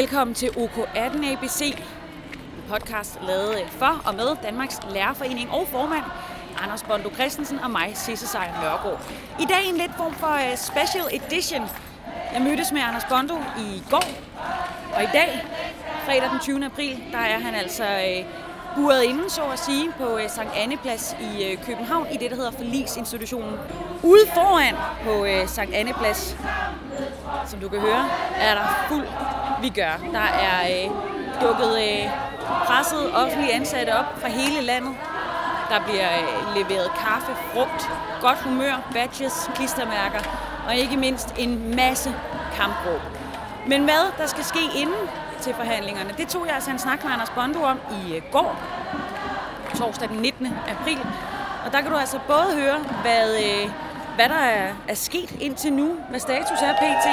Velkommen til OK18 ABC, en podcast lavet øh, for og med Danmarks Lærerforening og formand Anders Bondo Christensen og mig, Sisse Sejr Nørgaard. I dag en lidt form for øh, special edition. Jeg mødtes med Anders Bondo i går, og i dag, fredag den 20. april, der er han altså øh, buret inden, så at sige, på Sankt Anne Plads i København, i det, der hedder Forlisinstitutionen. Ude foran på Sankt Anne Plads, som du kan høre, er der fuld vi gør. Der er øh, dukket øh, presset offentlige ansatte op fra hele landet. Der bliver øh, leveret kaffe, frugt, godt humør, badges, klistermærker og ikke mindst en masse kampråb. Men hvad der skal ske inden til forhandlingerne, det tog jeg altså en snak med Anders Bondo om i øh, går, torsdag den 19. april. Og der kan du altså både høre, hvad, øh, hvad der er, er sket indtil nu, hvad status er pt.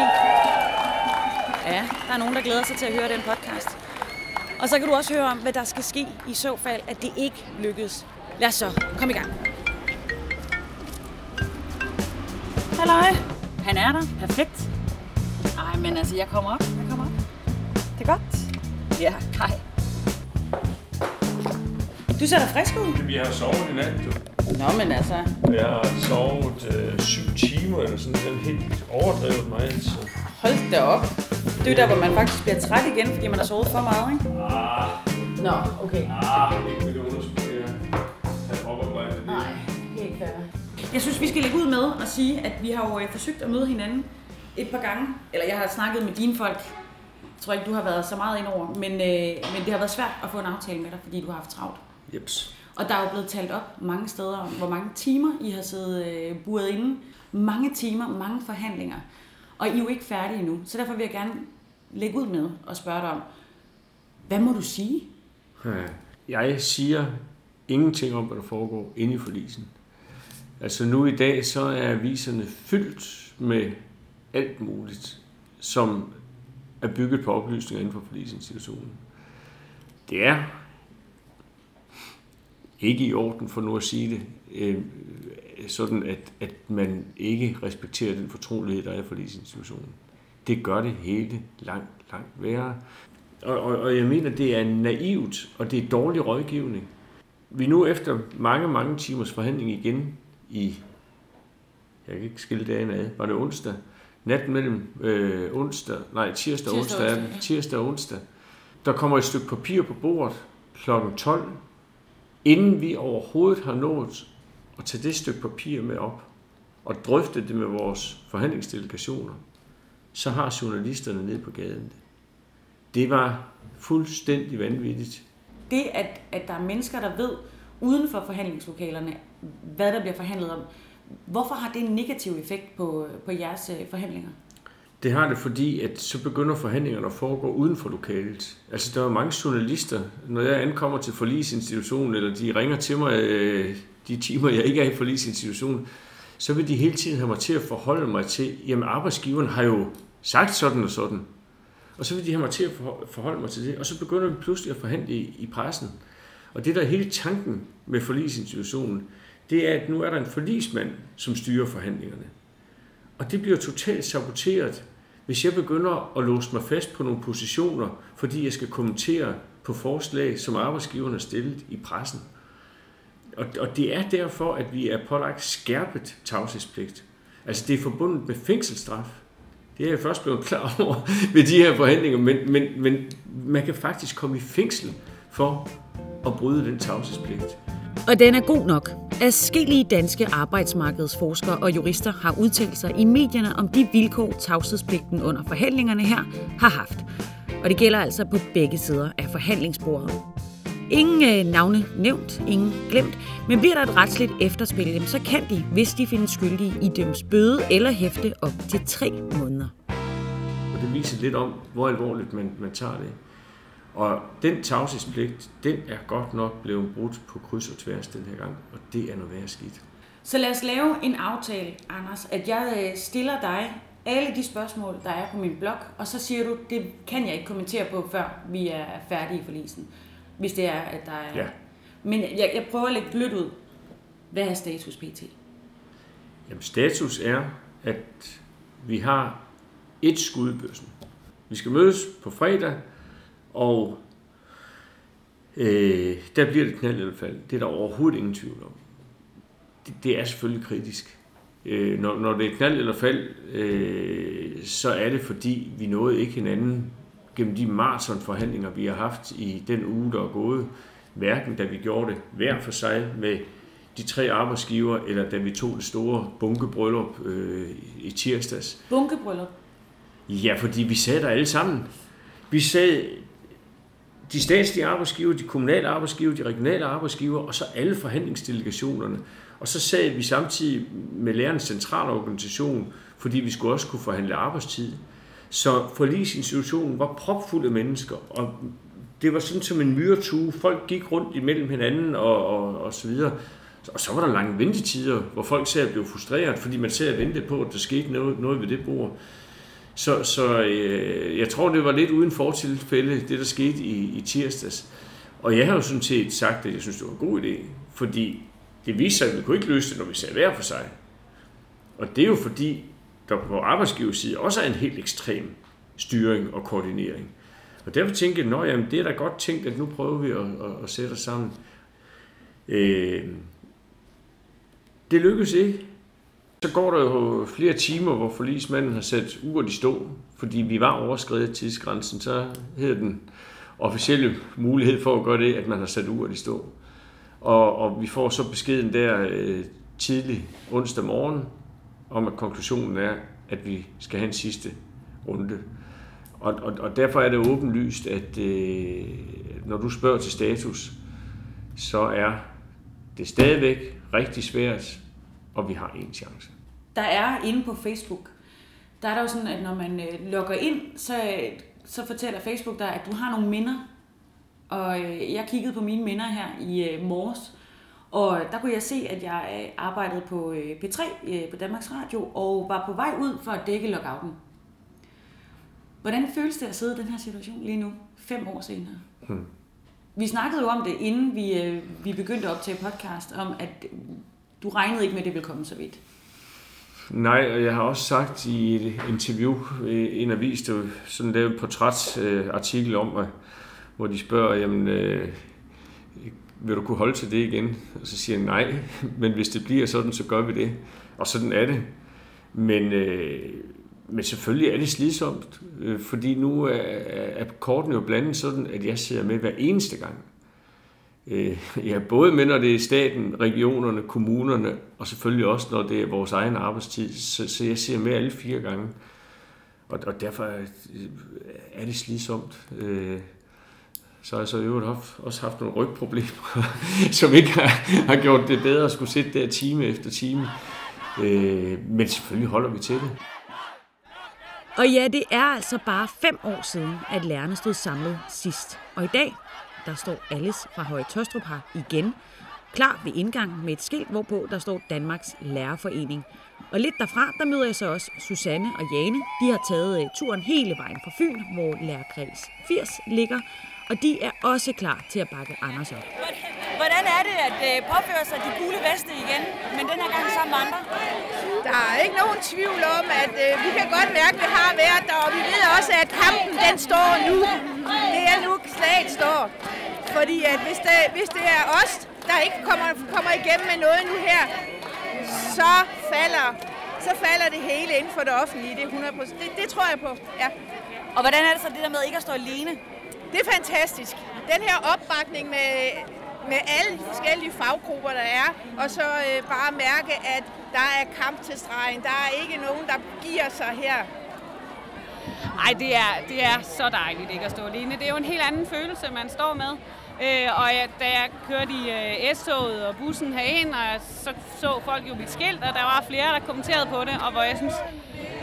Ja, der er nogen, der glæder sig til at høre den podcast. Og så kan du også høre om, hvad der skal ske i så fald, at det ikke lykkes. Lad os så komme i gang. Halløj. Han er der. Perfekt. Nej, men altså, jeg kommer op. Jeg kommer op. Det er godt. Ja, hej. Du ser da frisk ud. Vi har sovet i nat, du. Nå, men altså... Jeg har sovet øh, syv timer, eller sådan den helt overdrevet meget. Så. Hold da op. Det er jo der, hvor man faktisk bliver træt igen, fordi man har sovet for meget, ikke? Ah, Nå, okay. ah, ikke med det underskud, jeg har oparbejdet det. Nej, helt fair. Jeg synes, vi skal lægge ud med at sige, at vi har jo øh, forsøgt at møde hinanden et par gange. Eller jeg har snakket med dine folk. Jeg tror ikke, du har været så meget ind over. Men, øh, men det har været svært at få en aftale med dig, fordi du har haft travlt. Jeps. Og der er jo blevet talt op mange steder om, hvor mange timer I har siddet øh, buret inde. Mange timer, mange forhandlinger. Og I er jo ikke færdige endnu. Så derfor vil jeg gerne lægge ud med og spørge dig om, hvad må du sige? Jeg siger ingenting om, hvad der foregår inde i forlisen. Altså nu i dag, så er aviserne fyldt med alt muligt, som er bygget på oplysninger inden for forlisinstitutionen. Det er ikke i orden, for nu at sige det, øh, sådan at, at man ikke respekterer den fortrolighed, der er i forlisinstitutionen. Det gør det hele langt, langt værre. Og, og, og jeg mener, det er naivt, og det er dårlig rådgivning. Vi nu efter mange, mange timers forhandling igen i, jeg kan ikke skille dagen ad, var det onsdag? Natten mellem øh, onsdag, nej, tirsdag Tirsdag onsdag, onsdag, ja. tirsdag og onsdag. Der kommer et stykke papir på bordet kl. 12, inden vi overhovedet har nået at tage det stykke papir med op og drøfte det med vores forhandlingsdelegationer, så har journalisterne nede på gaden det. Det var fuldstændig vanvittigt. Det, at, at der er mennesker, der ved uden for forhandlingslokalerne, hvad der bliver forhandlet om, hvorfor har det en negativ effekt på, på jeres øh, forhandlinger? Det har det, fordi at så begynder forhandlingerne at foregå uden for lokalet. Altså, der er mange journalister, når jeg ankommer til forlisinstitutionen, eller de ringer til mig øh, de timer, jeg ikke er i forlisinstitutionen, så vil de hele tiden have mig til at forholde mig til, jamen arbejdsgiveren har jo sagt sådan og sådan. Og så vil de have mig til at forholde mig til det, og så begynder vi pludselig at forhandle i, i pressen. Og det, der er hele tanken med forlisinstitutionen, det er, at nu er der en forlismand, som styrer forhandlingerne. Og det bliver totalt saboteret, hvis jeg begynder at låse mig fast på nogle positioner, fordi jeg skal kommentere på forslag, som arbejdsgiverne har stillet i pressen. Og, og det er derfor, at vi er pålagt skærpet tavshedspligt. Altså det er forbundet med fængselsstraf. Det er jeg først blevet klar over ved de her forhandlinger, men, men, men man kan faktisk komme i fængsel for at bryde den tavshedspligt. Og den er god nok. Adskillige danske arbejdsmarkedsforskere og jurister har udtalt sig i medierne om de vilkår, tavshedspligten under forhandlingerne her har haft. Og det gælder altså på begge sider af forhandlingsbordet. Ingen øh, navne nævnt, ingen glemt, men bliver der et retsligt efterspil, jamen, så kan de, hvis de findes skyldige, idømmes bøde eller hæfte op til tre måneder. Og det viser lidt om, hvor alvorligt man, man tager det. Og den tavshedspligt, den er godt nok blevet brudt på kryds og tværs den her gang, og det er noget værre skidt. Så lad os lave en aftale, Anders, at jeg øh, stiller dig alle de spørgsmål, der er på min blog, og så siger du, det kan jeg ikke kommentere på, før vi er færdige i forlisen. Hvis det er, at der er... Ja. Men jeg, jeg prøver at lægge blødt ud. Hvad er status pt? Jamen status er, at vi har et skud i bøssen. Vi skal mødes på fredag, og øh, der bliver det knald eller fald. Det er der overhovedet ingen tvivl om. Det, det er selvfølgelig kritisk. Øh, når, når det er knald eller fald, øh, så er det fordi, vi nåede ikke hinanden gennem de maratonforhandlinger, vi har haft i den uge, der er gået. Hverken da vi gjorde det hver for sig med de tre arbejdsgiver, eller da vi tog det store bunkebryllup øh, i tirsdags. Bunkebryllup? Ja, fordi vi sad der alle sammen. Vi sad de statslige arbejdsgiver, de kommunale arbejdsgiver, de regionale arbejdsgiver, og så alle forhandlingsdelegationerne. Og så sad vi samtidig med lærernes centralorganisation, fordi vi skulle også kunne forhandle arbejdstid. Så forlisinstitutionen var propfuld af mennesker, og det var sådan som en myretue. Folk gik rundt imellem hinanden og, og, og så videre. Og så var der lange ventetider, hvor folk ser blev frustreret, fordi man ser og ventede på, at der skete noget, noget ved det bord. Så, så øh, jeg tror, det var lidt uden fortilfælde, det der skete i, i tirsdags. Og jeg har jo sådan set sagt, at jeg synes, det var en god idé, fordi det viste sig, at vi kunne ikke løse det, når vi sagde hver for sig. Og det er jo fordi, der på arbejdsgiverside også er en helt ekstrem styring og koordinering. Og derfor tænkte jeg, at det er da godt tænkt, at nu prøver vi at, at, at sætte os sammen. Øh, det lykkedes ikke. Så går der jo flere timer, hvor forlismanden har sat uret i stå, fordi vi var overskrevet tidsgrænsen. Så hedder den officielle mulighed for at gøre det, at man har sat uret i stå. Og, og vi får så beskeden der øh, tidlig onsdag morgen, om at konklusionen er, at vi skal have en sidste runde. Og, og, og derfor er det åbenlyst, at øh, når du spørger til status, så er det stadigvæk rigtig svært, og vi har en chance. Der er inde på Facebook, der er der jo sådan, at når man øh, logger ind, så, så fortæller Facebook dig, at du har nogle minder. Og øh, jeg kiggede på mine minder her i øh, morges, og der kunne jeg se, at jeg arbejdede på øh, P3 øh, på Danmarks Radio, og var på vej ud for at dække lockouten. Hvordan føles det at sidde i den her situation lige nu, fem år senere? Hmm. Vi snakkede jo om det, inden vi, øh, vi begyndte at optage podcast, om at du regnede ikke med, at det ville komme så vidt. Nej, og jeg har også sagt i et interview i en avis, der sådan lavet en portrætsartikel om, hvor de spørger, jamen, øh, vil du kunne holde til det igen? Og så siger jeg nej, men hvis det bliver sådan, så gør vi det. Og sådan er det. Men, øh, men selvfølgelig er det slidsomt, øh, fordi nu er, er kortene jo blandet sådan, at jeg sidder med hver eneste gang. Øh, ja, både med når det er staten, regionerne, kommunerne, og selvfølgelig også når det er vores egen arbejdstid. Så, så jeg ser med alle fire gange. Og, og derfor er, er det slidsomt. Øh, så har jeg så i øvrigt også haft nogle rygproblemer, som ikke har, har gjort det bedre at skulle sidde der time efter time. Øh, men selvfølgelig holder vi til det. Og ja, det er altså bare fem år siden, at lærerne stod samlet sidst. Og i dag, der står Alice fra Høje Tostrup her igen, klar ved indgangen med et skilt, hvorpå der står Danmarks Lærerforening. Og lidt derfra, der møder jeg så også Susanne og Jane. De har taget øh, turen hele vejen fra Fyn, hvor lærerkreds 80 ligger, og de er også klar til at bakke Anders op. Hvordan er det at øh, påføre sig de gule veste igen, men den her gang sammen med andre? Der er ikke nogen tvivl om, at øh, vi kan godt mærke, at det har været der, og vi ved også, at kampen den står nu. Det er nu, slaget står. Fordi at hvis, det, hvis det er os, der ikke kommer, kommer igennem med noget nu her, så falder, så falder det hele inden for det offentlige. Det er 100%. Det, det tror jeg på, ja. Og hvordan er det så det der med ikke at stå alene? Det er fantastisk. Den her opbakning med, med alle de forskellige faggrupper, der er, og så øh, bare mærke, at der er kamp til stregen. Der er ikke nogen, der giver sig her. Nej, det er, det er så dejligt ikke at stå alene. Det er jo en helt anden følelse, man står med. Øh, og ja, da jeg kørte i øh, S-toget og bussen herind, og så så folk jo mit skilt, og der var flere, der kommenterede på det, og hvor jeg synes,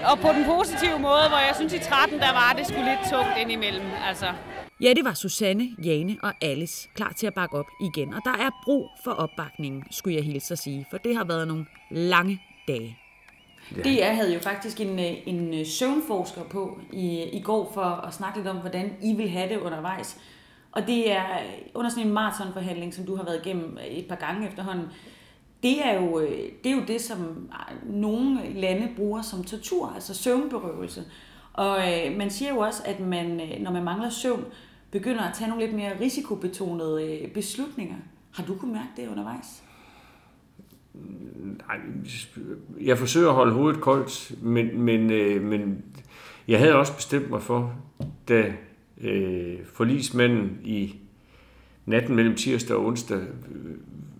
og på den positive måde, hvor jeg synes i 13, der var det skulle lidt tungt indimellem. Altså, Ja, det var Susanne, Jane og Alice klar til at bakke op igen. Og der er brug for opbakningen, skulle jeg hilse at sige, for det har været nogle lange dage. Ja. DR havde jo faktisk en, øh, en øh, søvnforsker på i, i går for at snakke lidt om, hvordan I vil have det undervejs. Og det er under sådan en maratonforhandling, som du har været igennem et par gange efterhånden. Det er, jo, øh, det er jo det, som nogle lande bruger som tortur, altså søvnberøvelse. Og øh, man siger jo også, at man, øh, når man mangler søvn, begynder at tage nogle lidt mere risikobetonede øh, beslutninger. Har du kunnet mærke det undervejs? Mm, nej, jeg forsøger at holde hovedet koldt, men, men, øh, men jeg havde også bestemt mig for, da øh, forlismanden i natten mellem tirsdag og onsdag øh,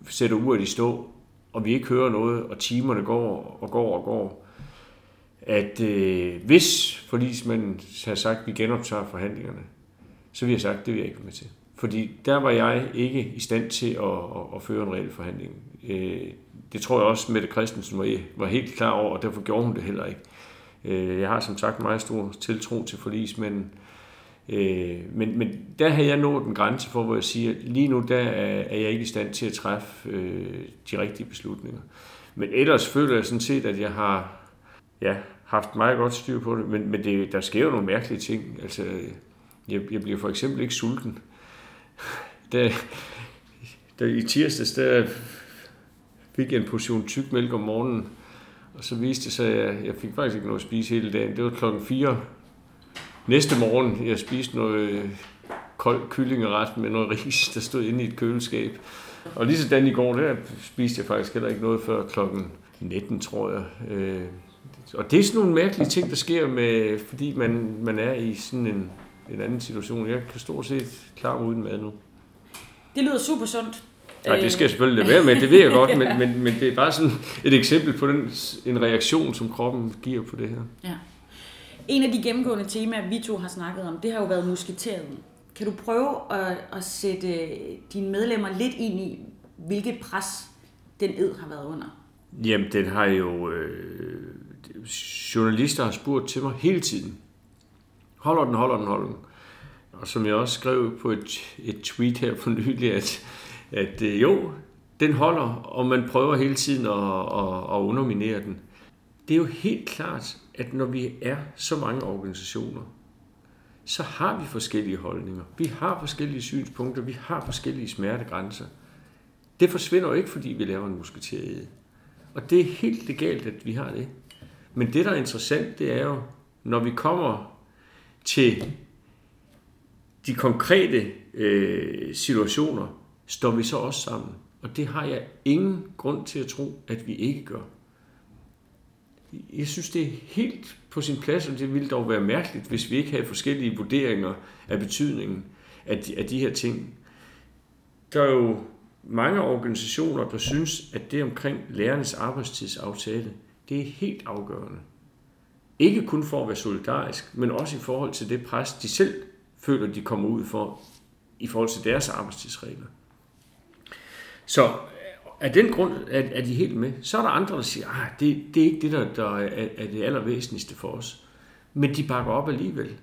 sætter uret i stå, og vi ikke hører noget, og timerne går og går og går, at øh, hvis forlismanden har sagt, at vi genoptager forhandlingerne, så vil jeg sagt, det vil jeg ikke med til. Fordi der var jeg ikke i stand til at, at, at føre en reel forhandling. Øh, det tror jeg også, Mette Christensen var, var helt klar over, og derfor gjorde hun det heller ikke. Øh, jeg har som sagt meget stor tiltro til forlismanden. Øh, men, men der havde jeg nået en grænse for, hvor jeg siger, lige nu der er jeg ikke i stand til at træffe øh, de rigtige beslutninger. Men ellers føler jeg sådan set, at jeg har ja, haft meget godt styr på det, men, men det, der sker jo nogle mærkelige ting. Altså, jeg, jeg bliver for eksempel ikke sulten. Der, der i tirsdags, der fik jeg en portion tyk mælk om morgenen, og så viste det sig, at jeg, jeg fik faktisk ikke noget at spise hele dagen. Det var klokken 4 næste morgen, jeg spiste noget øh, kold kyllingeret med noget ris, der stod inde i et køleskab. Og lige sådan i går, der spiste jeg faktisk heller ikke noget før klokken 19, tror jeg. Øh, og det er sådan nogle mærkelige ting, der sker, med, fordi man, man er i sådan en, en anden situation. Jeg kan stort set klare uden mad nu. Det lyder super sundt. Nej, det skal jeg selvfølgelig være med, det ved jeg godt, men, men, men det er bare sådan et eksempel på den, en reaktion, som kroppen giver på det her. Ja. En af de gennemgående temaer, vi to har snakket om, det har jo været musketeret. Kan du prøve at, at sætte dine medlemmer lidt ind i, hvilket pres den ed har været under? Jamen, den har jo... Øh, journalister har spurgt til mig hele tiden. Holder den, holder den, holder den. Og som jeg også skrev på et, et tweet her for nylig, at, at øh, jo, den holder, og man prøver hele tiden at, at, at underminere den. Det er jo helt klart, at når vi er så mange organisationer, så har vi forskellige holdninger. Vi har forskellige synspunkter, vi har forskellige smertegrænser. Det forsvinder jo ikke, fordi vi laver en musketeriet. Og det er helt legalt, at vi har det. Men det, der er interessant, det er jo, når vi kommer til de konkrete øh, situationer, står vi så også sammen. Og det har jeg ingen grund til at tro, at vi ikke gør. Jeg synes, det er helt på sin plads, og det ville dog være mærkeligt, hvis vi ikke havde forskellige vurderinger af betydningen af de, af de her ting. Der er jo mange organisationer, der synes, at det omkring lærernes arbejdstidsaftale, det er helt afgørende. Ikke kun for at være solidarisk, men også i forhold til det pres, de selv føler, de kommer ud for i forhold til deres arbejdstidsregler. Så øh, af den grund er, de helt med. Så er der andre, der siger, at ah, det, det er ikke det, der, der er, det allervæsentligste for os. Men de bakker op alligevel.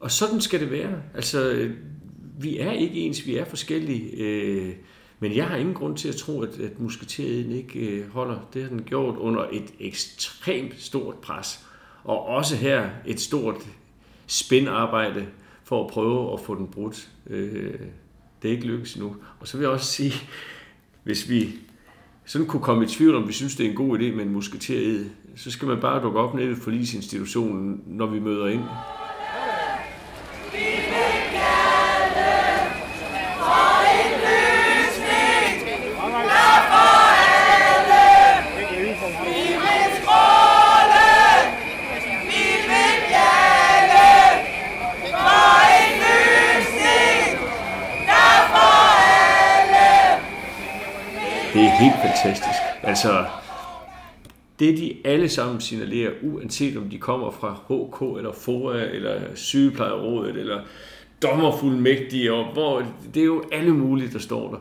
Og sådan skal det være. Altså, vi er ikke ens, vi er forskellige. Øh, men jeg har ingen grund til at tro, at, at musketeriet ikke øh, holder. Det har den gjort under et ekstremt stort pres. Og også her et stort spændarbejde for at prøve at få den brudt. Øh, det er ikke lykkedes nu. Og så vil jeg også sige, hvis vi sådan kunne komme i tvivl om, vi synes, det er en god idé med en musketeriet, så skal man bare dukke op nede ved forlisinstitutionen, når vi møder ind. Helt fantastisk. Altså, det de alle sammen signalerer, uanset om de kommer fra HK eller FOA eller sygeplejerådet eller dommerfuldmægtige, og hvor, det er jo alle mulige, der står der.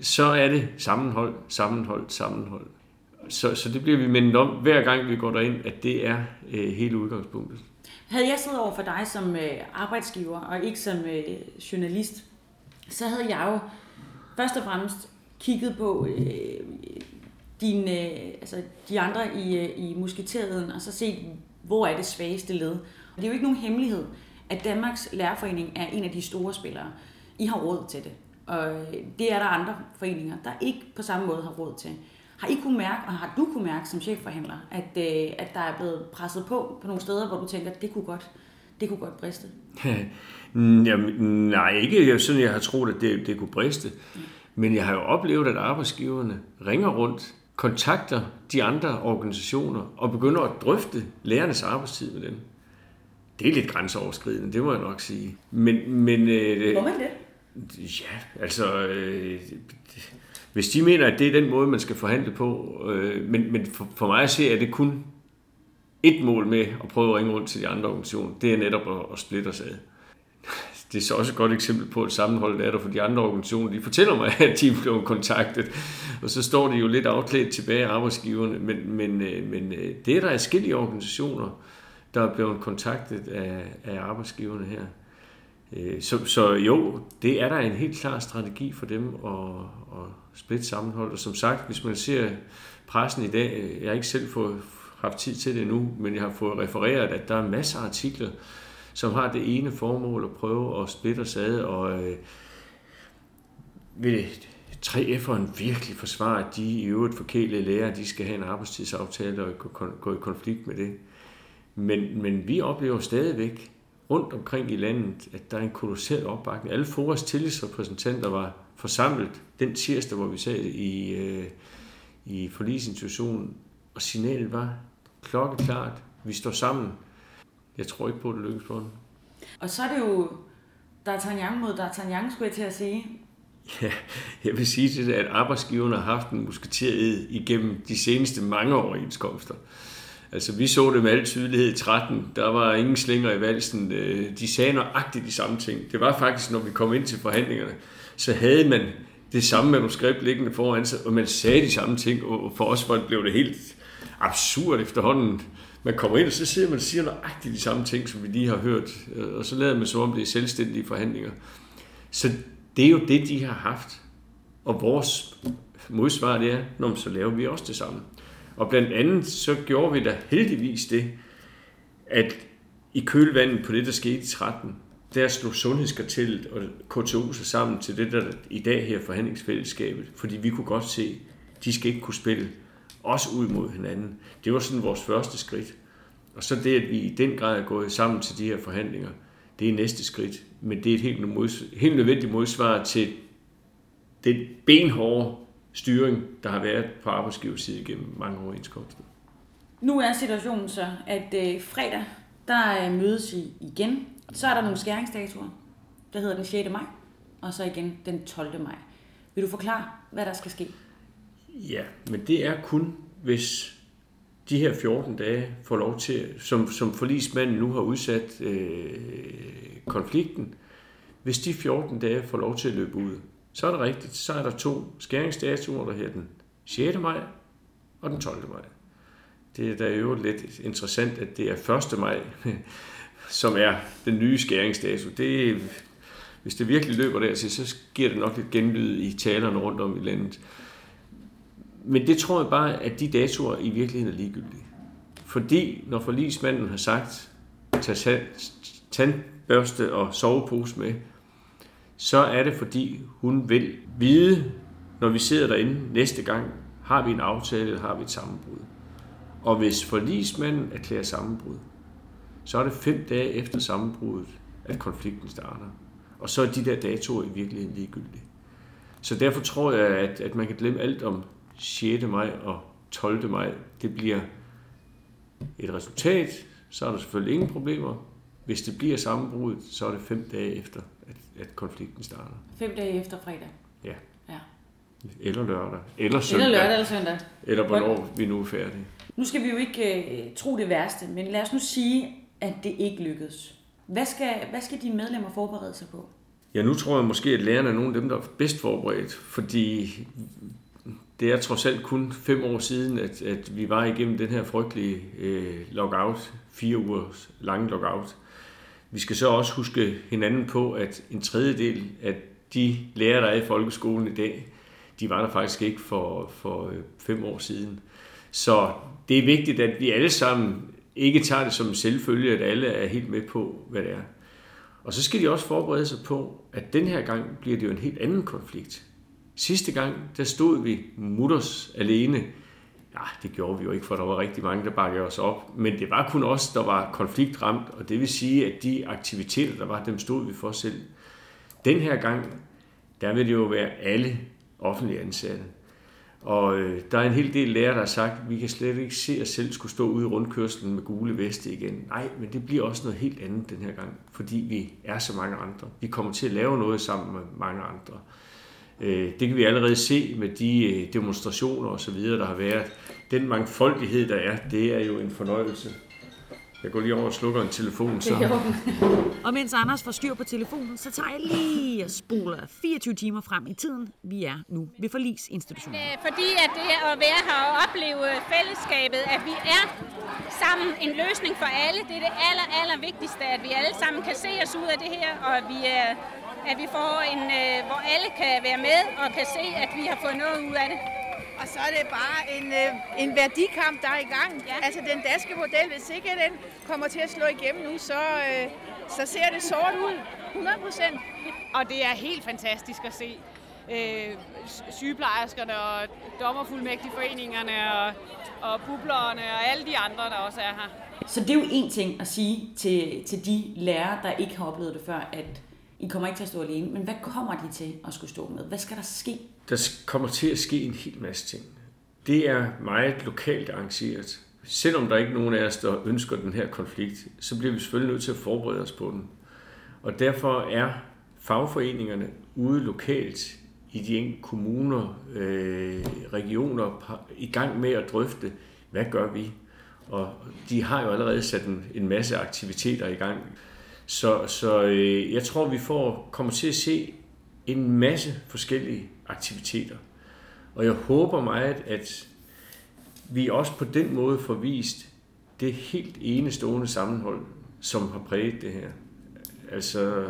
Så er det sammenhold, sammenhold, sammenhold. Så, så det bliver vi mindet om, hver gang vi går derind, at det er øh, hele udgangspunktet. Havde jeg siddet over for dig som øh, arbejdsgiver, og ikke som øh, journalist, så havde jeg jo først og fremmest kigget på øh, dine, øh, altså de andre i, øh, i musketeret, og så set, hvor er det svageste led. Det er jo ikke nogen hemmelighed, at Danmarks Lærerforening er en af de store spillere. I har råd til det. Og det er der andre foreninger, der ikke på samme måde har råd til. Har I kunne mærke, og har du kunne mærke som chefforhandler, at, øh, at der er blevet presset på på nogle steder, hvor du tænker, at det kunne godt, det kunne godt briste? Jamen, nej, ikke sådan, jeg har troet, at det, det kunne briste. Men jeg har jo oplevet, at arbejdsgiverne ringer rundt, kontakter de andre organisationer og begynder at drøfte lærernes arbejdstid med dem. Det er lidt grænseoverskridende, det må jeg nok sige. Men, men, øh, Må man det? Ja, altså... Øh, hvis de mener, at det er den måde, man skal forhandle på, øh, men, men for, for mig at se, er det kun et mål med at prøve at ringe rundt til de andre organisationer, det er netop at, at splitte os ad. Det er så også et godt eksempel på et sammenhold, der er der for de andre organisationer. De fortæller mig, at de blev kontaktet, og så står de jo lidt afklædt tilbage af arbejdsgiverne, men, men, øh, men øh, det er der forskellige organisationer, der er blevet kontaktet af, af arbejdsgiverne her. Øh, så, så jo, det er der en helt klar strategi for dem at, at splitte sammenhold. Og som sagt, hvis man ser pressen i dag, jeg har ikke selv fået haft tid til det nu, men jeg har fået refereret, at der er masser af artikler, som har det ene formål at prøve at splitte os ad, og øh, vil 3F'eren virkelig forsvare, at de i øvrigt forkælede lærer, de skal have en arbejdstidsaftale og gå i konflikt med det. Men, men vi oplever stadigvæk rundt omkring i landet, at der er en kolossal opbakning. Alle Foras tillidsrepræsentanter var forsamlet den tirsdag, hvor vi sad i, øh, i forlisinstitutionen, og signalet var klokkeklart, vi står sammen. Jeg tror ikke på, at det lykkes på den. Og så er det jo D'Artagnan mod D'Artagnan, skulle jeg til at sige. Ja, jeg vil sige til det, at arbejdsgiverne har haft en musketeret igennem de seneste mange overenskomster. Altså, vi så det med al tydelighed i 13. Der var ingen slinger i valsen. Øh, de sagde nøjagtigt de samme ting. Det var faktisk, når vi kom ind til forhandlingerne, så havde man det samme manuskript liggende foran sig, og man sagde de samme ting, og for os blev det helt absurd efterhånden. Man kommer ind, og så sidder man og siger nøjagtigt de samme ting, som vi lige har hørt, øh, og så lader man så om det er selvstændige forhandlinger. Så det er jo det, de har haft. Og vores modsvar det er, når så laver vi også det samme. Og blandt andet så gjorde vi da heldigvis det, at i kølvandet på det, der skete i 13, der slog Sundhedskartellet og KTO sig sammen til det, der i dag her forhandlingsfællesskabet, fordi vi kunne godt se, at de skal ikke kunne spille os ud mod hinanden. Det var sådan vores første skridt. Og så det, at vi i den grad er gået sammen til de her forhandlinger, det er næste skridt. Men det er et helt, mods, helt nødvendigt modsvar til den benhårde styring, der har været på arbejdsgiverside gennem mange overenskomster. Nu er situationen så, at øh, fredag, der øh, mødes I igen. Så er der nogle skæringsdatoer, der hedder den 6. maj, og så igen den 12. maj. Vil du forklare, hvad der skal ske? Ja, men det er kun, hvis de her 14 dage får lov til, som, som forlismanden nu har udsat øh, konflikten, hvis de 14 dage får lov til at løbe ud, så er det rigtigt, så er der to skæringsdatoer, der hedder den 6. maj og den 12. maj. Det er da jo lidt interessant, at det er 1. maj, som er den nye skæringsdato. Det, hvis det virkelig løber dertil, så giver det nok lidt genlyd i talerne rundt om i landet. Men det tror jeg bare, at de datoer i virkeligheden er ligegyldige. Fordi når forlismanden har sagt, tag tandbørste og sovepose med, så er det fordi, hun vil vide, når vi sidder derinde næste gang, har vi en aftale, eller har vi et sammenbrud. Og hvis forlismanden erklærer sammenbrud, så er det fem dage efter sammenbruddet, at konflikten starter. Og så er de der datoer i virkeligheden ligegyldige. Så derfor tror jeg, at, at man kan glemme alt om 6. maj og 12. maj. Det bliver et resultat, så er der selvfølgelig ingen problemer. Hvis det bliver sammenbruddet, så er det fem dage efter, at, at konflikten starter. Fem dage efter fredag? Ja. ja. Eller lørdag. Eller søndag. Eller lørdag eller søndag. Eller hvornår vi nu er færdige. Nu skal vi jo ikke uh, tro det værste, men lad os nu sige, at det ikke lykkedes. Hvad skal, hvad skal dine medlemmer forberede sig på? Ja, nu tror jeg måske, at lærerne er nogle af dem, der er bedst forberedt, fordi det er trods alt kun fem år siden, at, at vi var igennem den her frygtelige øh, lockout, fire ugers lange lockout. Vi skal så også huske hinanden på, at en tredjedel af de lærere, der er i folkeskolen i dag, de var der faktisk ikke for, for øh, fem år siden. Så det er vigtigt, at vi alle sammen ikke tager det som selvfølge, at alle er helt med på, hvad det er. Og så skal de også forberede sig på, at den her gang bliver det jo en helt anden konflikt. Sidste gang, der stod vi mutters alene. Ja, det gjorde vi jo ikke, for der var rigtig mange, der bakkede os op. Men det var kun os, der var konfliktramt, og det vil sige, at de aktiviteter, der var, dem stod vi for selv. Den her gang, der vil det jo være alle offentlige ansatte. Og øh, der er en hel del lærere, der har sagt, at vi kan slet ikke se os selv skulle stå ude i rundkørslen med gule veste igen. Nej, men det bliver også noget helt andet den her gang, fordi vi er så mange andre. Vi kommer til at lave noget sammen med mange andre. Øh, det kan vi allerede se med de øh, demonstrationer og så videre, der har været. Den mangfoldighed, der er, det er jo en fornøjelse. Jeg går lige over og slukker en telefon. Så. Og mens Anders får styr på telefonen, så tager jeg lige og spoler 24 timer frem i tiden. Vi er nu ved forlisinstitutionen. Øh, Fordi at det at være her og opleve fællesskabet, at vi er sammen en løsning for alle, det er det aller, aller vigtigste, at vi alle sammen kan se os ud af det her, og at vi, er, at vi får en, øh, hvor alle kan være med og kan se, at vi har fået noget ud af det. Og så er det bare en, øh, en værdikamp, der er i gang. Ja. Altså den danske model, hvis ikke den kommer til at slå igennem nu, så, øh, så ser det sort ud. 100 procent. Og det er helt fantastisk at se øh, sygeplejerskerne og dommerfuldmægtigforeningerne og, og bublerne og alle de andre, der også er her. Så det er jo en ting at sige til, til de lærere, der ikke har oplevet det før, at i kommer ikke til at stå alene. Men hvad kommer de til at skulle stå med? Hvad skal der ske? Der kommer til at ske en hel masse ting. Det er meget lokalt arrangeret. Selvom der ikke er nogen af os, der ønsker den her konflikt, så bliver vi selvfølgelig nødt til at forberede os på den. Og derfor er fagforeningerne ude lokalt i de enkelte kommuner, øh, regioner, i gang med at drøfte, hvad gør vi? Og de har jo allerede sat en, en masse aktiviteter i gang. Så, så øh, jeg tror, vi får, kommer til at se en masse forskellige aktiviteter. Og jeg håber meget, at vi også på den måde får vist det helt enestående sammenhold, som har præget det her. Altså,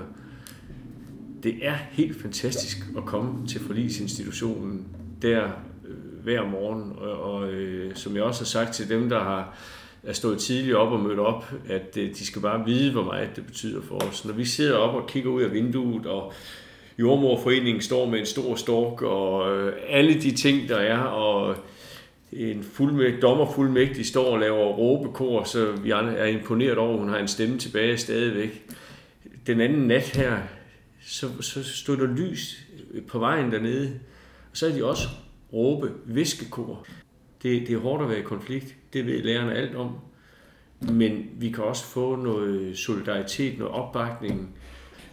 det er helt fantastisk at komme til forlisinstitutionen der øh, hver morgen, og, og øh, som jeg også har sagt til dem, der har er stået tidligt op og mødt op, at øh, de skal bare vide, hvor meget det betyder for os. Når vi sidder op og kigger ud af vinduet, og jordmorforeningen står med en stor stork, og øh, alle de ting, der er, og en fuldmægtig, dommerfuldmægtig står og laver råbekor, så vi er imponeret over, at hun har en stemme tilbage stadigvæk. Den anden nat her, så, så stod der lys på vejen dernede, og så er de også råbe, viskekor. Det, det er hårdt at være i konflikt, det ved lærerne alt om, men vi kan også få noget solidaritet, noget opbakning.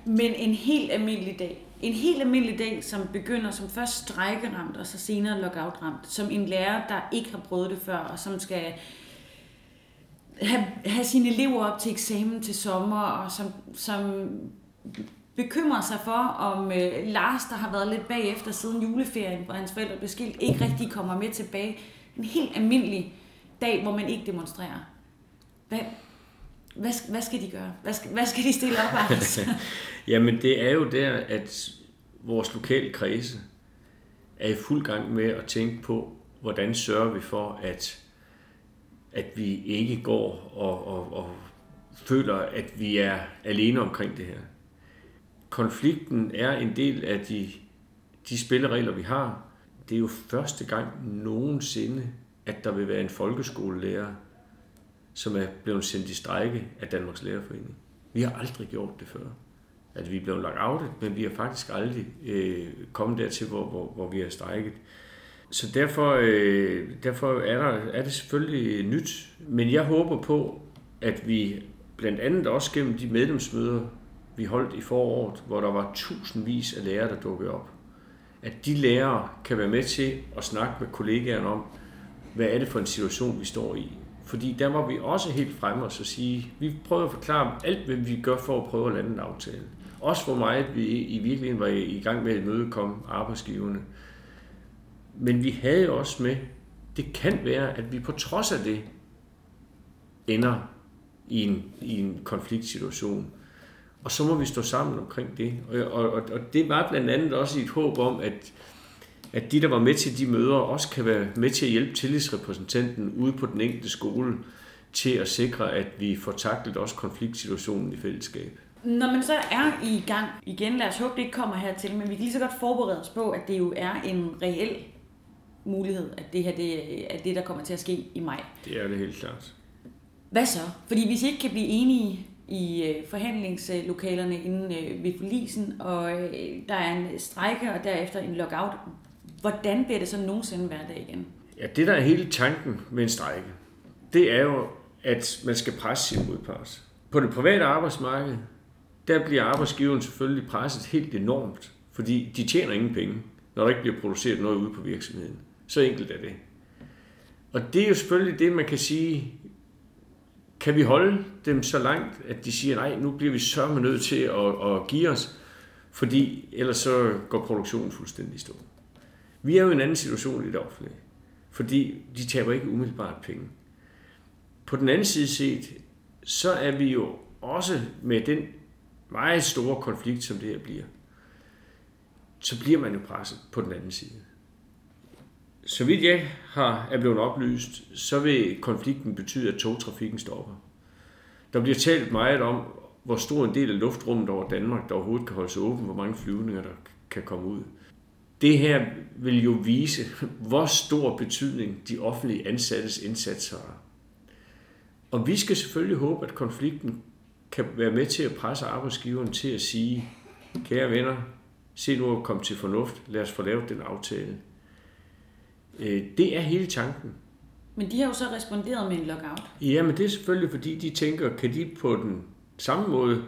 Men en helt almindelig dag, en helt almindelig dag, som begynder som først strækkeramt, og så senere lockoutramt, som en lærer, der ikke har prøvet det før, og som skal have, have sine elever op til eksamen til sommer, og som, som bekymrer sig for, om øh, Lars, der har været lidt bagefter siden juleferien, hvor hans forældre blev skilt, ikke rigtig kommer med tilbage. En helt almindelig dag, hvor man ikke demonstrerer. Hvad, hvad, hvad skal de gøre? Hvad skal, hvad skal de stille op, altså? Jamen det er jo der, at vores lokale kredse er i fuld gang med at tænke på, hvordan sørger vi for, at, at vi ikke går og, og, og føler, at vi er alene omkring det her. Konflikten er en del af de, de spilleregler, vi har. Det er jo første gang nogensinde, at der vil være en folkeskolelærer, som er blevet sendt i strejke af Danmarks Lærerforening. Vi har aldrig gjort det før. At vi er blevet lagt out, men vi har faktisk aldrig øh, kommet dertil, hvor, hvor, hvor vi har strejket. Så derfor, øh, derfor er, der, er det selvfølgelig nyt. Men jeg håber på, at vi blandt andet også gennem de medlemsmøder, vi holdt i foråret, hvor der var tusindvis af lærere, der dukkede op, at de lærere kan være med til at snakke med kollegaerne om, hvad er det for en situation, vi står i. Fordi der var vi også helt fremme og så sige, vi prøver at forklare alt, hvad vi gør for at prøve at lande en aftale. Også hvor meget vi i virkeligheden var i gang med at mødekomme arbejdsgiverne. Men vi havde også med, det kan være, at vi på trods af det ender i en, i en konfliktsituation. Og så må vi stå sammen omkring det. Og, og, og det var blandt andet også i et håb om, at, at de, der var med til de møder, også kan være med til at hjælpe tillidsrepræsentanten ude på den enkelte skole til at sikre, at vi får taklet også konfliktsituationen i fællesskab. Når man så er i gang igen, lad os håbe, det ikke kommer hertil, men vi kan lige så godt forberede os på, at det jo er en reel mulighed, at det her det er det, der kommer til at ske i maj. Det er det helt klart. Hvad så? Fordi hvis I ikke kan blive enige i øh, forhandlingslokalerne inden øh, ved forlisen, og øh, der er en strejke og derefter en lockout, hvordan bliver det så nogensinde hverdag igen? Ja, det der er hele tanken med en strejke, det er jo, at man skal presse sin modpart. På det private arbejdsmarked, der bliver arbejdsgiveren selvfølgelig presset helt enormt, fordi de tjener ingen penge, når der ikke bliver produceret noget ude på virksomheden. Så enkelt er det. Og det er jo selvfølgelig det, man kan sige, kan vi holde dem så langt, at de siger, nej, nu bliver vi sørme nødt til at, at give os, fordi ellers så går produktionen fuldstændig i stå. Vi er jo i en anden situation i det offentlige, fordi de taber ikke umiddelbart penge. På den anden side set, så er vi jo også med den meget store konflikt, som det her bliver, så bliver man jo presset på den anden side. Så vidt jeg har, er blevet oplyst, så vil konflikten betyde, at togtrafikken stopper. Der bliver talt meget om, hvor stor en del af luftrummet over Danmark, der overhovedet kan holdes åben, hvor mange flyvninger, der kan komme ud. Det her vil jo vise, hvor stor betydning de offentlige ansattes indsats har. Og vi skal selvfølgelig håbe, at konflikten kan være med til at presse arbejdsgiveren til at sige, kære venner, se nu at komme til fornuft, lad os få lavet den aftale. Øh, det er hele tanken. Men de har jo så responderet med en lockout. Ja, men det er selvfølgelig, fordi de tænker, kan de på den samme måde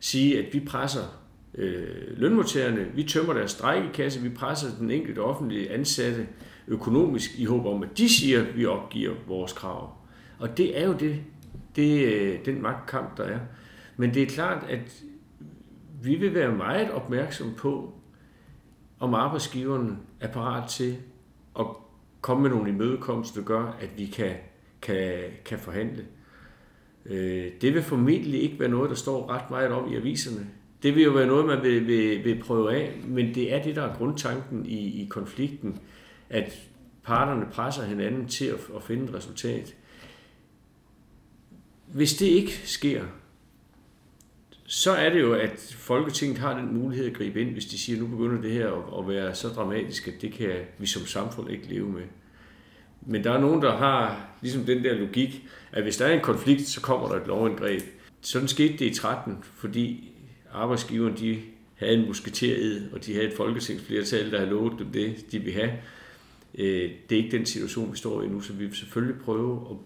sige, at vi presser øh, lønmodtagerne, vi tømmer deres strækkekasse, vi presser den enkelte offentlige ansatte økonomisk i håb om, at de siger, at vi opgiver vores krav. Og det er jo det, det, øh, den magtkamp, der er. Men det er klart, at vi vil være meget opmærksom på, om arbejdsgiveren er parat til at komme med nogle imødekomster, der gør, at vi kan, kan, kan forhandle. Øh, det vil formentlig ikke være noget, der står ret meget om i aviserne. Det vil jo være noget, man vil, vil, vil prøve af, men det er det, der er grundtanken i, i konflikten, at parterne presser hinanden til at, at finde et resultat. Hvis det ikke sker, så er det jo, at Folketinget har den mulighed at gribe ind, hvis de siger, at nu begynder det her at være så dramatisk, at det kan vi som samfund ikke leve med. Men der er nogen, der har ligesom den der logik, at hvis der er en konflikt, så kommer der et lovindgreb. Sådan skete det i 13, fordi arbejdsgiveren de havde en musketeriet, og de havde et folketingsflertal, der havde lovet dem det, de ville have. Øh, det er ikke den situation, vi står i nu, så vi vil selvfølgelig prøve at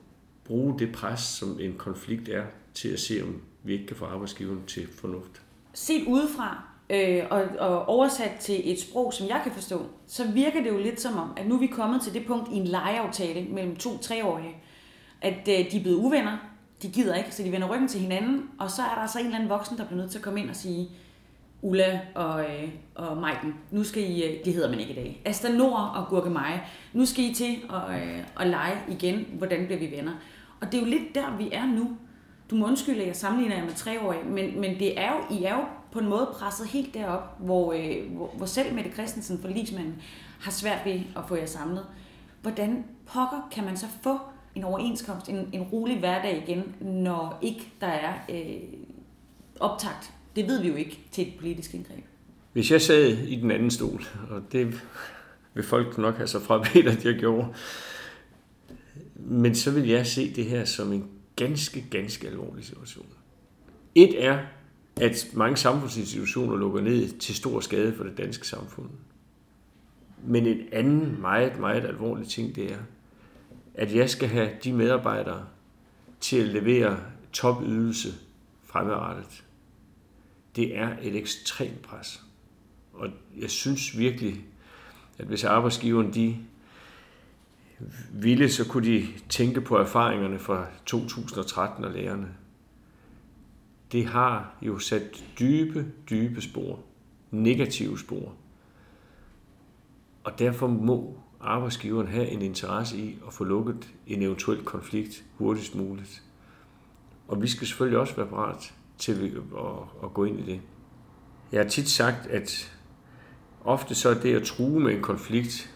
bruge det pres, som en konflikt er, til at se, om vi ikke kan få arbejdsgiveren til fornuft. Set udefra øh, og, og oversat til et sprog, som jeg kan forstå, så virker det jo lidt som om, at nu er vi kommet til det punkt i en lejeaftale mellem to treårige, at øh, de er blevet uvenner, de gider ikke, så de vender ryggen til hinanden, og så er der altså en eller anden voksen, der bliver nødt til at komme ind og sige, Ulla og, øh, og Maiken, nu skal I, øh, det hedder man ikke i dag, Asta Nord og Gurke Maja, nu skal I til at, øh, at lege igen, hvordan bliver vi venner. Og det er jo lidt der, vi er nu. Du må undskylde, at jeg sammenligner jer med treårige, men, men det er jo, I er jo på en måde presset helt derop, hvor, øh, hvor, hvor selv Mette Christensen, forligsmanden, har svært ved at få jer samlet. Hvordan pokker kan man så få en overenskomst, en, en rolig hverdag igen, når ikke der er øh, optakt? Det ved vi jo ikke til et politisk indgreb. Hvis jeg sad i den anden stol, og det vil folk nok have fra frabedt, at jeg gjorde, men så vil jeg se det her som en ganske, ganske alvorlig situation. Et er, at mange samfundsinstitutioner lukker ned til stor skade for det danske samfund. Men en anden meget, meget alvorlig ting, det er, at jeg skal have de medarbejdere til at levere topydelse fremadrettet. Det er et ekstremt pres. Og jeg synes virkelig, at hvis arbejdsgiveren de ville, så kunne de tænke på erfaringerne fra 2013 og lærerne. Det har jo sat dybe, dybe spor. Negative spor. Og derfor må arbejdsgiveren have en interesse i at få lukket en eventuel konflikt hurtigst muligt. Og vi skal selvfølgelig også være parat til at, at gå ind i det. Jeg har tit sagt, at ofte så er det at true med en konflikt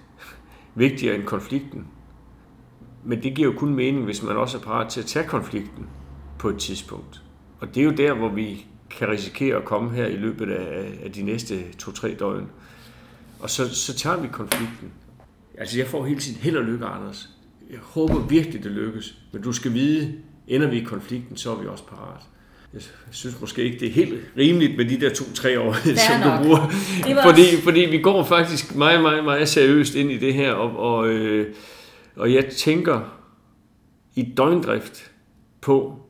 vigtigere end konflikten. Men det giver jo kun mening, hvis man også er parat til at tage konflikten på et tidspunkt. Og det er jo der, hvor vi kan risikere at komme her i løbet af, af de næste to-tre døgn. Og så, så tager vi konflikten. Altså jeg får hele tiden held og lykke, Anders. Jeg håber virkelig, det lykkes. Men du skal vide, ender vi i konflikten, så er vi også parat. Jeg synes måske ikke, det er helt rimeligt med de der to-tre år, som nok. du bruger. Var Fordi, fordi vi går faktisk meget, meget, meget seriøst ind i det her, og, og, øh, og jeg tænker i døgndrift på,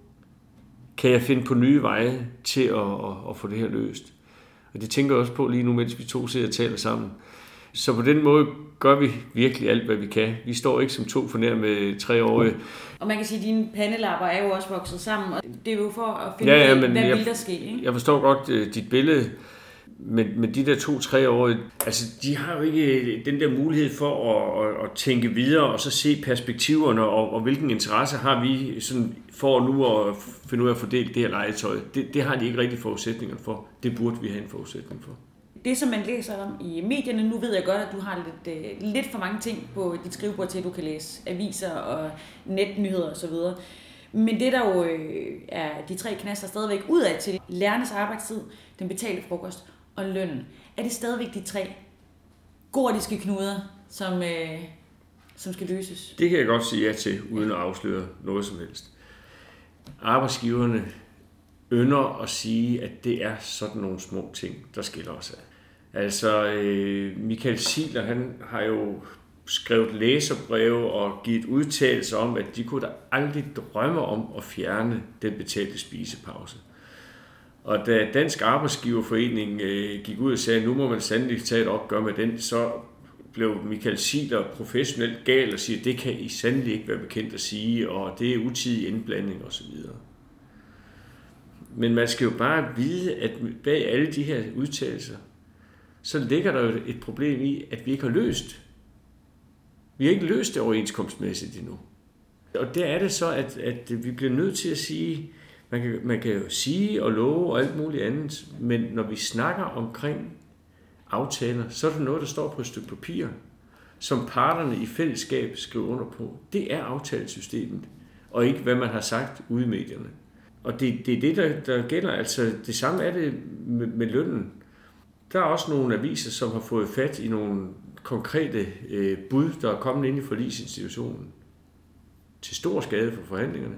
kan jeg finde på nye veje til at, at, at få det her løst. Og det tænker jeg også på lige nu, mens vi to sidder og taler sammen. Så på den måde gør vi virkelig alt, hvad vi kan. Vi står ikke som to fornærmede treårige. Og man kan sige, at dine pandelapper er jo også vokset sammen, og det er jo for at finde Ja, ud ja, af, men hvad jeg- vil der ske. Ikke? Jeg forstår godt uh, dit billede, men, men de der to-tre år, altså de har jo ikke den der mulighed for at, at, at tænke videre og så se perspektiverne og, og hvilken interesse har vi sådan for nu at finde ud af at fordele det her legetøj. Det, det har de ikke rigtig forudsætninger for. Det burde vi have en forudsætning for. Det, som man læser om i medierne, nu ved jeg godt, at du har lidt, øh, lidt for mange ting på dit skrivebord til, at du kan læse aviser og netnyheder osv. Men det, der jo øh, er de tre knaster stadigvæk ud af til lærernes arbejdstid, den betalte frokost og lønnen, er det stadigvæk de tre gordiske knuder, som, øh, som skal løses? Det kan jeg godt sige ja til, uden at afsløre noget som helst. Arbejdsgiverne ynder at sige, at det er sådan nogle små ting, der skiller os ad. Altså, øh, Michael Siler, han har jo skrevet læserbreve og givet udtalelser om, at de kunne da aldrig drømme om at fjerne den betalte spisepause. Og da Dansk Arbejdsgiverforening øh, gik ud og sagde, at nu må man sandelig tage et opgør med den, så blev Michael Siler professionelt gal og siger, at det kan I sandelig ikke være bekendt at sige, og det er utidig indblanding osv. Men man skal jo bare vide, at bag alle de her udtalelser, så ligger der jo et problem i, at vi ikke har løst. Vi har ikke løst det overenskomstmæssigt endnu. Og der er det så, at, at vi bliver nødt til at sige, man kan, man kan jo sige og love og alt muligt andet, men når vi snakker omkring aftaler, så er det noget, der står på et stykke papir, som parterne i fællesskab skriver under på. Det er aftalesystemet, og ikke hvad man har sagt ude i medierne. Og det, det er det, der, der gælder. Altså, det samme er det med, med lønnen. Der er også nogle aviser, som har fået fat i nogle konkrete øh, bud, der er kommet ind i forlisinstitutionen til stor skade for forhandlingerne.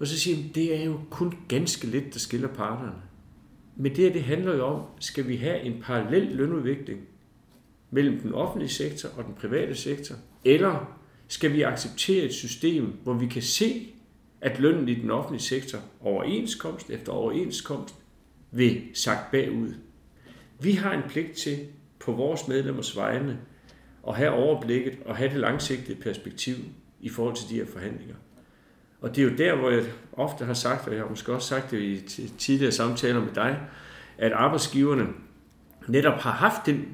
Og så siger de, det er jo kun ganske lidt, der skiller parterne. Men det her, det handler jo om, skal vi have en parallel lønudvikling mellem den offentlige sektor og den private sektor? Eller skal vi acceptere et system, hvor vi kan se, at lønnen i den offentlige sektor overenskomst efter overenskomst vil sagt bagud? Vi har en pligt til på vores medlemmers vegne at have overblikket og have det langsigtede perspektiv i forhold til de her forhandlinger. Og det er jo der, hvor jeg ofte har sagt, og jeg har måske også sagt det i tidligere samtaler med dig, at arbejdsgiverne netop har haft den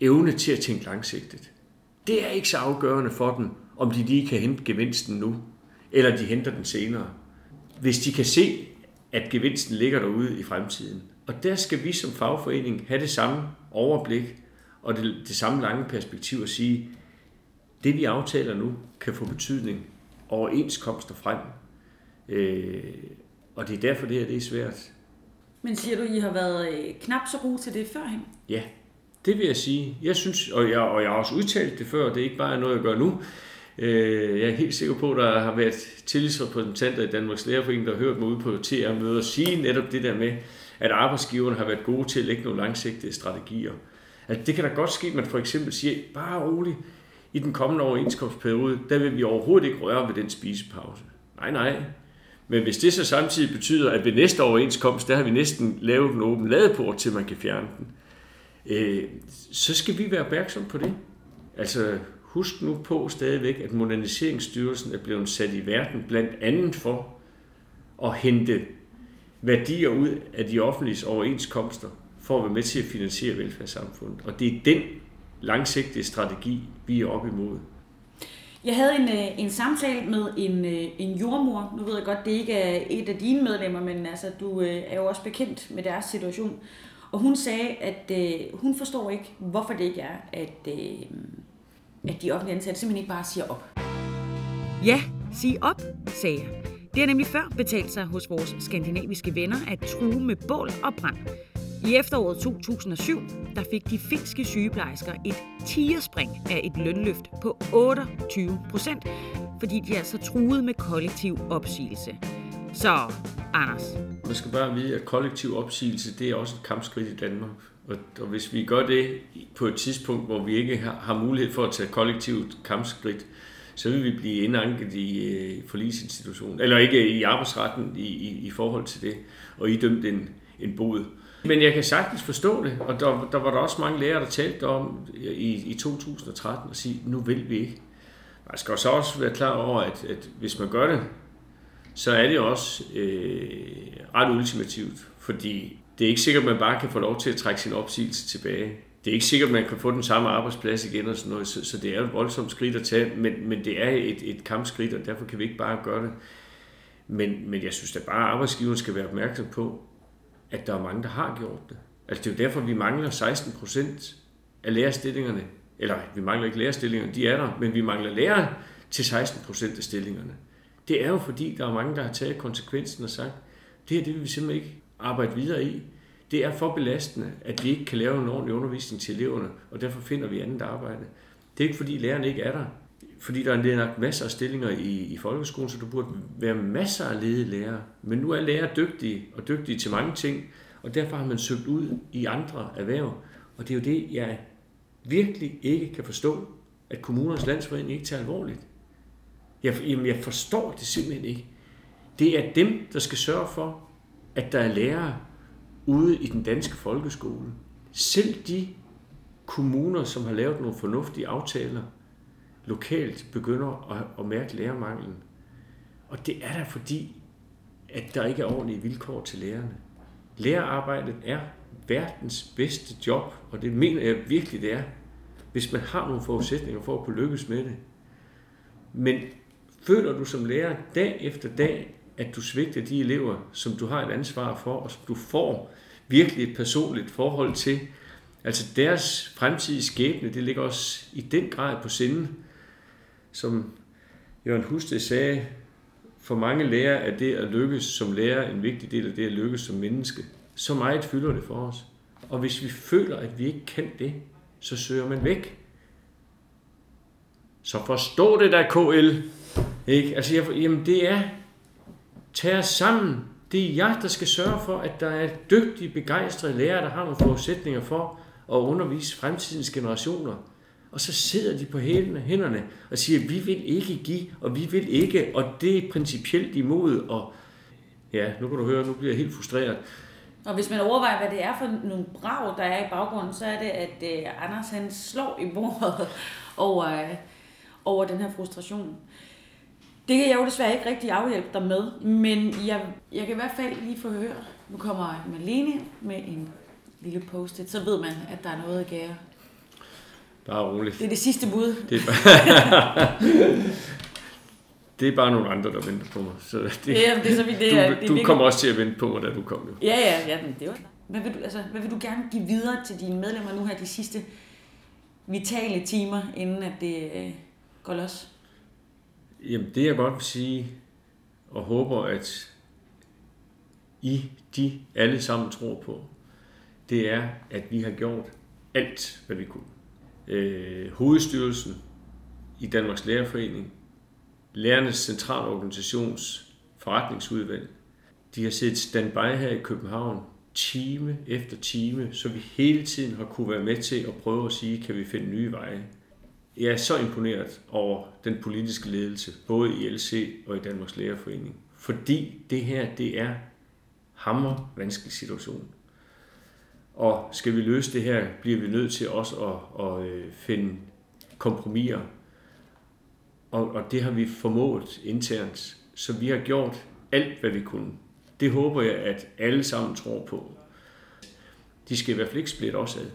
evne til at tænke langsigtet. Det er ikke så afgørende for dem, om de lige kan hente gevinsten nu, eller de henter den senere. Hvis de kan se, at gevinsten ligger derude i fremtiden. Og der skal vi som fagforening have det samme overblik og det, det samme lange perspektiv at sige, det vi aftaler nu kan få betydning overenskomster frem. Øh, og det er derfor, det her det er svært. Men siger du, I har været øh, knap så gode til det førhen? Ja, det vil jeg sige. Jeg synes, og jeg, og jeg har også udtalt det før, det er ikke bare noget, jeg gør nu. Øh, jeg er helt sikker på, at der har været tillidsrepræsentanter i Danmarks Lærerforening, der har hørt mig ude på TR-møder sige netop det der med, at arbejdsgiverne har været gode til at lægge nogle langsigtede strategier. At det kan da godt ske, at man for eksempel siger, bare roligt, i den kommende overenskomstperiode, der vil vi overhovedet ikke røre ved den spisepause. Nej, nej. Men hvis det så samtidig betyder, at ved næste overenskomst, der har vi næsten lavet en åben ladeport, til man kan fjerne den, øh, så skal vi være opmærksom på det. Altså, husk nu på stadigvæk, at Moderniseringsstyrelsen er blevet sat i verden blandt andet for at hente værdier ud af de offentlige overenskomster, for at være med til at finansiere velfærdssamfundet. Og det er den langsigtede strategi, vi er op imod. Jeg havde en, øh, en samtale med en, øh, en jordmor. Nu ved jeg godt, det ikke er et af dine medlemmer, men altså, du øh, er jo også bekendt med deres situation. Og hun sagde, at øh, hun forstår ikke, hvorfor det ikke er, at, øh, at de offentlige ansatte simpelthen ikke bare siger op. Ja, sig op, sagde jeg. Det har nemlig før betalt sig hos vores skandinaviske venner at true med bål og brand. I efteråret 2007 der fik de finske sygeplejersker et tigerspring af et lønløft på 28 procent, fordi de altså truede med kollektiv opsigelse. Så, Anders. Man skal bare vide, at kollektiv opsigelse, det er også et kampskridt i Danmark. Og, og hvis vi gør det på et tidspunkt, hvor vi ikke har, har mulighed for at tage kollektivt kampskridt, så vil vi blive indanket i øh, forlisinstitutionen, eller ikke i arbejdsretten i, i, i forhold til det, og idømt en, en bod. Men jeg kan sagtens forstå det, og der, der var der også mange lærere, der talte om i, i 2013 at sige, nu vil vi ikke. Man skal så også være klar over, at, at hvis man gør det, så er det også øh, ret ultimativt, fordi det er ikke sikkert, at man bare kan få lov til at trække sin opsigelse tilbage. Det er ikke sikkert, at man kan få den samme arbejdsplads igen og sådan noget, så, så det er et voldsomt skridt at tage, men, men det er et, et kampskridt, og derfor kan vi ikke bare gøre det. Men, men jeg synes da bare, at arbejdsgiveren skal være opmærksom på, at der er mange, der har gjort det. Altså det er jo derfor, vi mangler 16 procent af lærerstillingerne. Eller vi mangler ikke lærerstillingerne, de er der, men vi mangler lærere til 16 procent af stillingerne. Det er jo fordi, der er mange, der har taget konsekvensen og sagt, det her det vil vi simpelthen ikke arbejde videre i. Det er for belastende, at vi ikke kan lave en ordentlig undervisning til eleverne, og derfor finder vi andet arbejde. Det er ikke fordi lærerne ikke er der. Fordi der er nok masser af stillinger i, i folkeskolen, så der burde være masser af ledige lærere. Men nu er lærere dygtige, og dygtige til mange ting, og derfor har man søgt ud i andre erhverv. Og det er jo det, jeg virkelig ikke kan forstå, at kommunernes landsforening ikke tager alvorligt. Jeg, jamen, jeg forstår det simpelthen ikke. Det er dem, der skal sørge for, at der er lærere ude i den danske folkeskole. Selv de kommuner, som har lavet nogle fornuftige aftaler, lokalt begynder at, at mærke lærermanglen. Og det er der fordi, at der ikke er ordentlige vilkår til lærerne. Lærerarbejdet er verdens bedste job, og det mener jeg virkelig, det er, hvis man har nogle forudsætninger for at kunne lykkes med det. Men føler du som lærer dag efter dag, at du svigter de elever, som du har et ansvar for, og som du får virkelig et personligt forhold til, altså deres fremtidige skæbne, det ligger også i den grad på sinde. som Jørgen Huste sagde, for mange lærer er det at lykkes som lærer en vigtig del af det at lykkes som menneske. Så meget fylder det for os. Og hvis vi føler, at vi ikke kan det, så søger man væk. Så forstå det der, KL. Ikke? Altså, jeg, jamen det er, tag os sammen. Det er jeg, der skal sørge for, at der er dygtige, begejstrede lærere, der har nogle forudsætninger for at undervise fremtidens generationer. Og så sidder de på hænderne og siger, vi vil ikke give, og vi vil ikke, og det er principielt imod, og ja, nu kan du høre, nu bliver jeg helt frustreret. Og hvis man overvejer, hvad det er for nogle brag, der er i baggrunden, så er det, at øh, Anders han slår i bordet over, øh, over den her frustration. Det kan jeg jo desværre ikke rigtig afhjælpe dig med, men jeg, jeg kan i hvert fald lige få høre, nu kommer Malene med en lille post-it, så ved man, at der er noget at gære Bare roligt. Det er det sidste bud. Det er bare, det er bare nogle andre, der venter på mig. Så det, ja, det er så vi, det du, det er du kommer også til at vente på mig, da du kom. Jo. Ja, ja, ja, det var hvad vil, du, altså, hvad vil du gerne give videre til dine medlemmer nu her de sidste vitale timer, inden at det øh, går los? Jamen, det jeg godt vil sige, og håber, at I, de alle sammen tror på, det er, at vi har gjort alt, hvad vi kunne øh, hovedstyrelsen i Danmarks Lærerforening, Lærernes Centralorganisations forretningsudvalg. De har siddet standby her i København time efter time, så vi hele tiden har kunne være med til at prøve at sige, kan vi finde nye veje. Jeg er så imponeret over den politiske ledelse, både i LC og i Danmarks Lærerforening. Fordi det her, det er hammer vanskelig situation. Og skal vi løse det her, bliver vi nødt til også at, at, øh, finde kompromiser. Og, og det har vi formået internt. Så vi har gjort alt, hvad vi kunne. Det håber jeg, at alle sammen tror på. De skal i hvert fald ikke splitte os ad.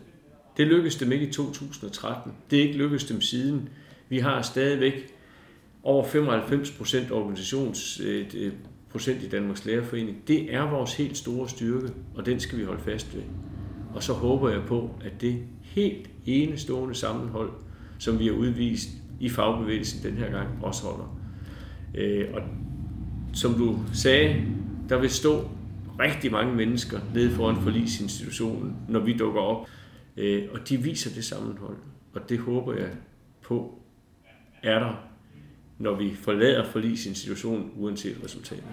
Det lykkedes dem ikke i 2013. Det er ikke lykkedes dem siden. Vi har stadigvæk over 95 procent organisations øh, procent i Danmarks Lærerforening. Det er vores helt store styrke, og den skal vi holde fast ved. Og så håber jeg på, at det helt enestående sammenhold, som vi har udvist i fagbevægelsen den her gang, også holder. Øh, og som du sagde, der vil stå rigtig mange mennesker nede foran forlisinstitutionen, når vi dukker op. Øh, og de viser det sammenhold, og det håber jeg på er der, når vi forlader forlisinstitutionen, uanset resultatet.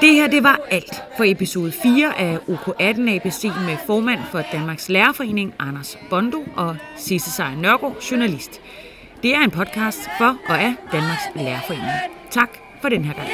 Det her det var alt for episode 4 af OK18 ABC med formand for Danmarks Lærerforening, Anders Bondo og Sisse Seier Nørgaard, journalist. Det er en podcast for og af Danmarks Lærerforening. Tak for den her gang.